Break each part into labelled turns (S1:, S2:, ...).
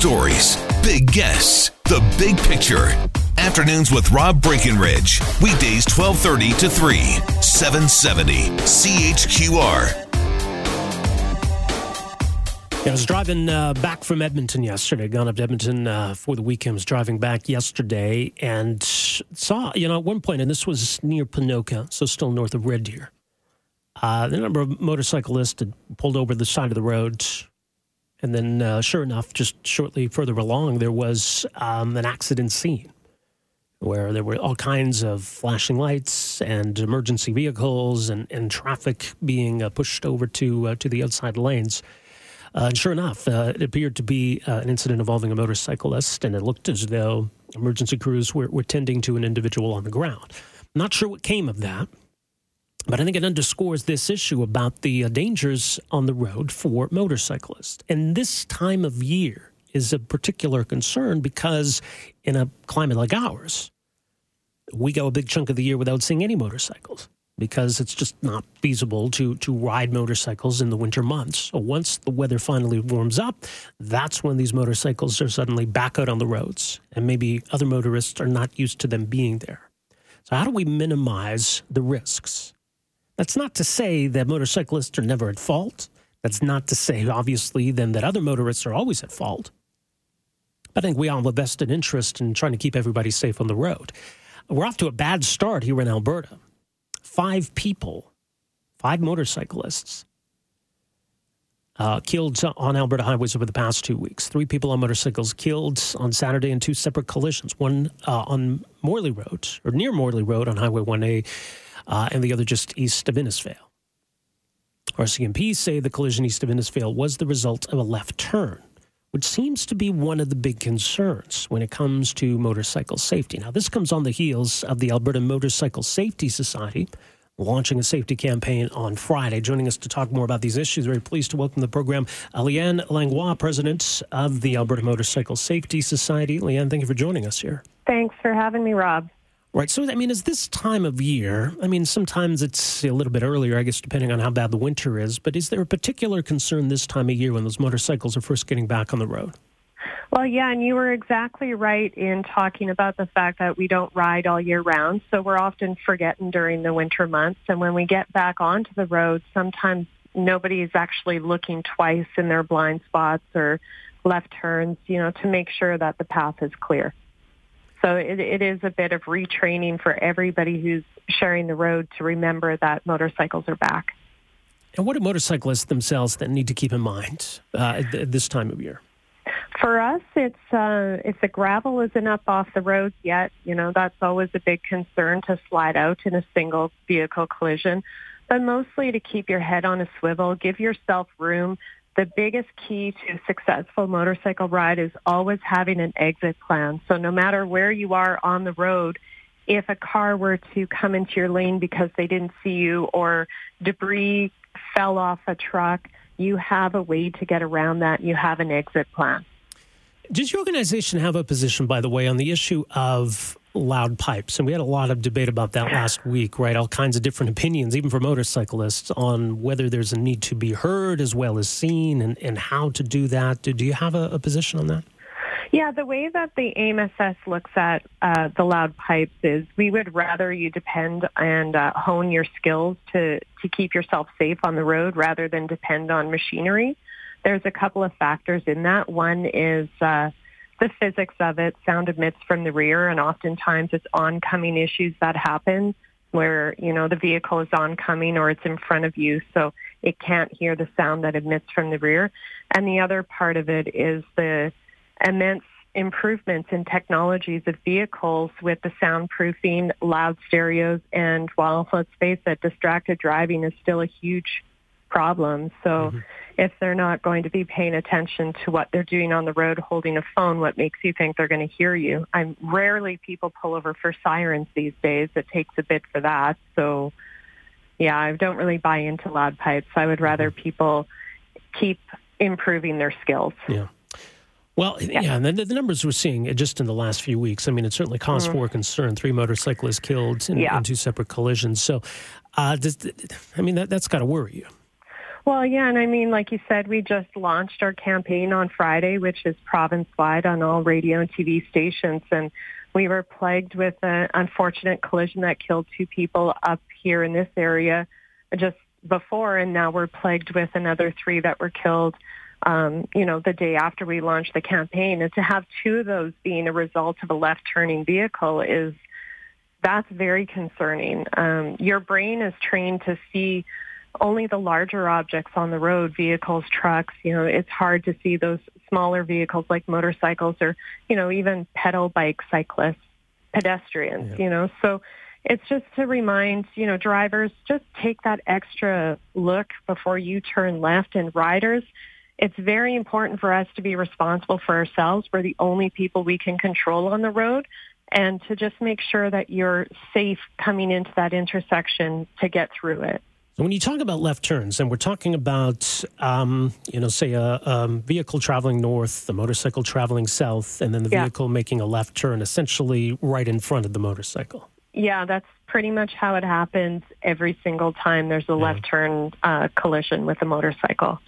S1: Stories, big guests, the big picture. Afternoons with Rob Breckenridge. Weekdays 1230 to 3, 770 CHQR.
S2: I was driving uh, back from Edmonton yesterday, gone up to Edmonton uh, for the weekend. I was driving back yesterday and saw, you know, at one point, and this was near Ponoka, so still north of Red Deer, uh, the number of motorcyclists had pulled over the side of the road and then, uh, sure enough, just shortly further along, there was um, an accident scene where there were all kinds of flashing lights and emergency vehicles and, and traffic being uh, pushed over to uh, to the outside lanes. Uh, and sure enough, uh, it appeared to be uh, an incident involving a motorcyclist, and it looked as though emergency crews were, were tending to an individual on the ground. Not sure what came of that. But I think it underscores this issue about the uh, dangers on the road for motorcyclists. And this time of year is a particular concern because in a climate like ours, we go a big chunk of the year without seeing any motorcycles because it's just not feasible to to ride motorcycles in the winter months. So once the weather finally warms up, that's when these motorcycles are suddenly back out on the roads and maybe other motorists are not used to them being there. So how do we minimize the risks? That's not to say that motorcyclists are never at fault. That's not to say, obviously, then that other motorists are always at fault. But I think we all have a vested interest in trying to keep everybody safe on the road. We're off to a bad start here in Alberta. Five people, five motorcyclists, uh, killed on Alberta highways over the past two weeks. Three people on motorcycles killed on Saturday in two separate collisions. One uh, on Morley Road, or near Morley Road on Highway 1A, uh, and the other just east of Innisfail. RCMP say the collision east of Innisfail was the result of a left turn, which seems to be one of the big concerns when it comes to motorcycle safety. Now, this comes on the heels of the Alberta Motorcycle Safety Society launching a safety campaign on Friday. Joining us to talk more about these issues, very pleased to welcome the program Leanne Langlois, president of the Alberta Motorcycle Safety Society. Leanne, thank you for joining us here.
S3: Thanks for having me, Rob.
S2: Right. So, I mean, is this time of year? I mean, sometimes it's a little bit earlier, I guess, depending on how bad the winter is. But is there a particular concern this time of year when those motorcycles are first getting back on the road?
S3: Well, yeah, and you were exactly right in talking about the fact that we don't ride all year round. So we're often forgetting during the winter months. And when we get back onto the road, sometimes nobody is actually looking twice in their blind spots or left turns, you know, to make sure that the path is clear. So it, it is a bit of retraining for everybody who's sharing the road to remember that motorcycles are back.
S2: And what do motorcyclists themselves then need to keep in mind uh, at this time of year?
S3: For us, it's uh, if the gravel isn't up off the roads yet, you know that's always a big concern to slide out in a single vehicle collision. But mostly to keep your head on a swivel, give yourself room the biggest key to a successful motorcycle ride is always having an exit plan. So no matter where you are on the road, if a car were to come into your lane because they didn't see you or debris fell off a truck, you have a way to get around that. You have an exit plan.
S2: Does your organization have a position, by the way, on the issue of loud pipes. And we had a lot of debate about that last week, right? All kinds of different opinions, even for motorcyclists, on whether there's a need to be heard as well as seen and, and how to do that. Do, do you have a, a position on that?
S3: Yeah, the way that the AMSS looks at uh, the loud pipes is we would rather you depend and uh, hone your skills to, to keep yourself safe on the road rather than depend on machinery. There's a couple of factors in that. One is uh, the physics of it. Sound emits from the rear, and oftentimes it's oncoming issues that happen where you know the vehicle is oncoming or it's in front of you, so it can't hear the sound that emits from the rear. And the other part of it is the immense improvements in technologies of vehicles with the soundproofing, loud stereos, and while let's face it, distracted driving is still a huge problem. So mm-hmm. If they're not going to be paying attention to what they're doing on the road holding a phone, what makes you think they're going to hear you? I'm rarely people pull over for sirens these days. It takes a bit for that. So yeah, I don't really buy into loud pipes. I would rather people keep improving their skills.
S2: Yeah. Well, yeah, yeah and the, the, numbers we're seeing just in the last few weeks, I mean, it certainly cause mm-hmm. for concern. Three motorcyclists killed in, yeah. in two separate collisions. So, uh, does, I mean, that, that's got to worry you.
S3: Well, yeah, and I mean, like you said, we just launched our campaign on Friday, which is province-wide on all radio and TV stations, and we were plagued with an unfortunate collision that killed two people up here in this area just before, and now we're plagued with another three that were killed, um, you know, the day after we launched the campaign. And to have two of those being a result of a left-turning vehicle is that's very concerning. Um, your brain is trained to see only the larger objects on the road, vehicles, trucks, you know, it's hard to see those smaller vehicles like motorcycles or, you know, even pedal bike cyclists, pedestrians, yeah. you know. So it's just to remind, you know, drivers, just take that extra look before you turn left and riders. It's very important for us to be responsible for ourselves. We're the only people we can control on the road and to just make sure that you're safe coming into that intersection to get through it.
S2: When you talk about left turns, and we're talking about, um, you know, say a, vehicle traveling north, the motorcycle traveling south, and then the yeah. vehicle making a left turn essentially right in front of the motorcycle.
S3: Yeah, that's pretty much how it happens every single time there's a yeah. left turn uh, collision with a motorcycle.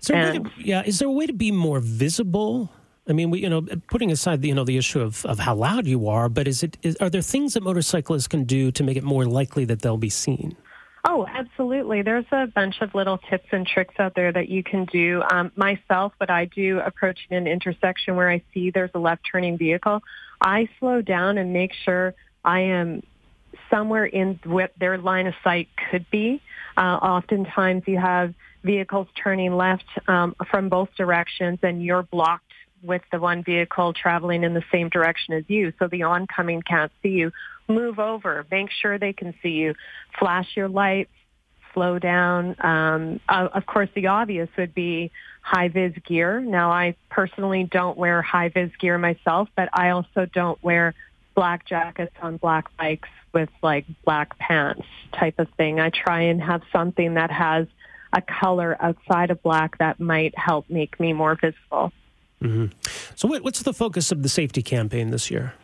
S2: Is and, to, yeah, is there a way to be more visible? I mean, we, you know, putting aside the, you know, the issue of, of how loud you are, but is it, is, are there things that motorcyclists can do to make it more likely that they'll be seen?
S3: Oh, absolutely. There's a bunch of little tips and tricks out there that you can do. Um, myself, what I do approaching an intersection where I see there's a left turning vehicle, I slow down and make sure I am somewhere in what their line of sight could be. Uh, oftentimes you have vehicles turning left um, from both directions and you're blocked with the one vehicle traveling in the same direction as you, so the oncoming can't see you move over, make sure they can see you, flash your lights, slow down. Um, uh, of course, the obvious would be high vis gear. Now, I personally don't wear high vis gear myself, but I also don't wear black jackets on black bikes with like black pants type of thing. I try and have something that has a color outside of black that might help make me more visible.
S2: Mm-hmm. So, what's the focus of the safety campaign this year?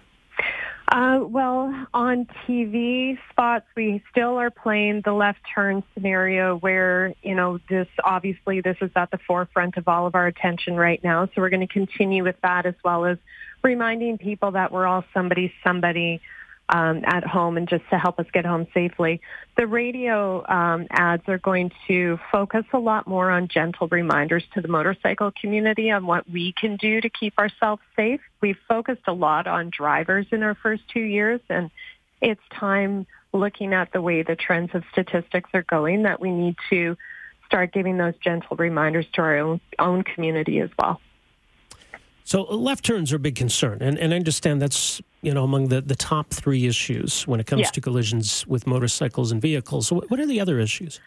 S3: Uh, well, on TV spots, we still are playing the left turn scenario where, you know, this obviously this is at the forefront of all of our attention right now. So we're going to continue with that as well as reminding people that we're all somebody, somebody um, at home and just to help us get home safely. The radio um, ads are going to focus a lot more on gentle reminders to the motorcycle community on what we can do to keep ourselves safe. We've focused a lot on drivers in our first two years, and it's time looking at the way the trends of statistics are going that we need to start giving those gentle reminders to our own, own community as well.
S2: So left turns are a big concern, and, and I understand that's you know among the, the top three issues when it comes yeah. to collisions with motorcycles and vehicles. So what are the other issues?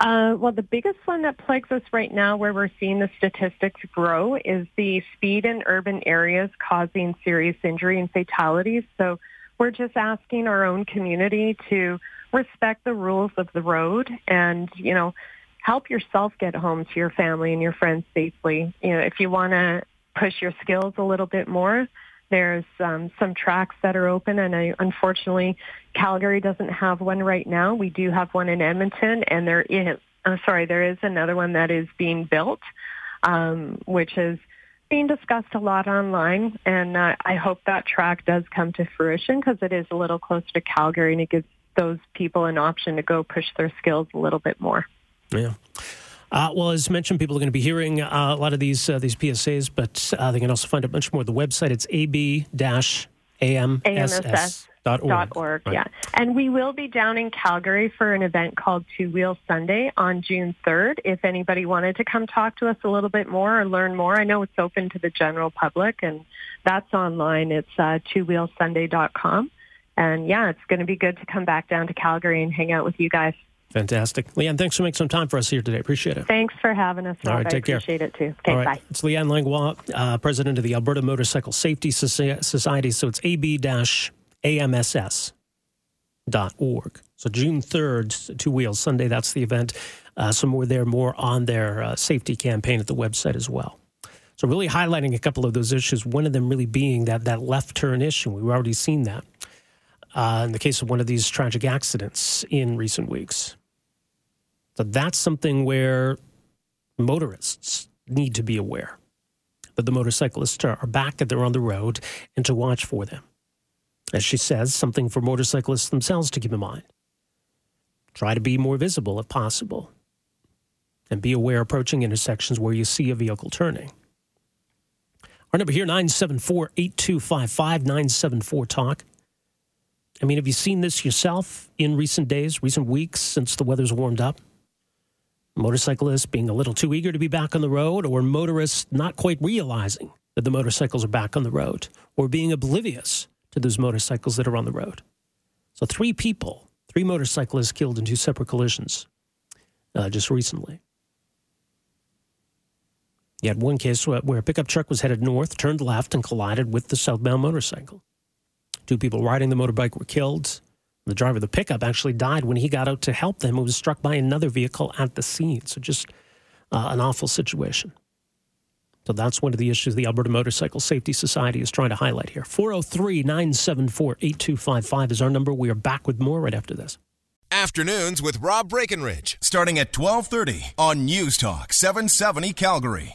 S3: Uh, well, the biggest one that plagues us right now, where we're seeing the statistics grow, is the speed in urban areas causing serious injury and fatalities. So we're just asking our own community to respect the rules of the road and you know help yourself get home to your family and your friends safely. You know, if you want to push your skills a little bit more. There's um, some tracks that are open, and I, unfortunately, Calgary doesn't have one right now. We do have one in Edmonton, and there is, uh, sorry, there is another one that is being built, um, which is being discussed a lot online. And uh, I hope that track does come to fruition because it is a little closer to Calgary, and it gives those people an option to go push their skills a little bit more.
S2: Yeah. Uh, well, as mentioned, people are going to be hearing uh, a lot of these uh, these PSAs, but uh, they can also find out much more. The website it's ab-amss. Dot org.
S3: Dot org right. Yeah. And we will be down in Calgary for an event called Two Wheel Sunday on June 3rd. If anybody wanted to come talk to us a little bit more or learn more, I know it's open to the general public and that's online. It's uh, twowheelsunday.com. And yeah, it's going to be good to come back down to Calgary and hang out with you guys.
S2: Fantastic. Leanne, thanks for making some time for us here today. Appreciate it.
S3: Thanks for having us, Rob.
S2: All right, take
S3: I appreciate it too. Okay,
S2: All right.
S3: bye.
S2: It's Leanne Langlois, uh, president of the Alberta Motorcycle Safety Society. So it's ab-amss.org. So June 3rd, Two Wheels Sunday, that's the event. Uh, some more there, more on their uh, safety campaign at the website as well. So really highlighting a couple of those issues, one of them really being that, that left turn issue. We've already seen that uh, in the case of one of these tragic accidents in recent weeks. So that's something where motorists need to be aware that the motorcyclists are back, that they're on the road, and to watch for them. As she says, something for motorcyclists themselves to keep in mind. Try to be more visible if possible, and be aware approaching intersections where you see a vehicle turning. Our number here, 974 8255 974 Talk. I mean, have you seen this yourself in recent days, recent weeks since the weather's warmed up? Motorcyclists being a little too eager to be back on the road, or motorists not quite realizing that the motorcycles are back on the road, or being oblivious to those motorcycles that are on the road. So, three people, three motorcyclists killed in two separate collisions uh, just recently. You had one case where where a pickup truck was headed north, turned left, and collided with the southbound motorcycle. Two people riding the motorbike were killed. The driver of the pickup actually died when he got out to help them. He was struck by another vehicle at the scene. So, just uh, an awful situation. So, that's one of the issues the Alberta Motorcycle Safety Society is trying to highlight here. 403 974 8255 is our number. We are back with more right after this.
S4: Afternoons with Rob Breckenridge, starting at 1230 on News Talk 770 Calgary.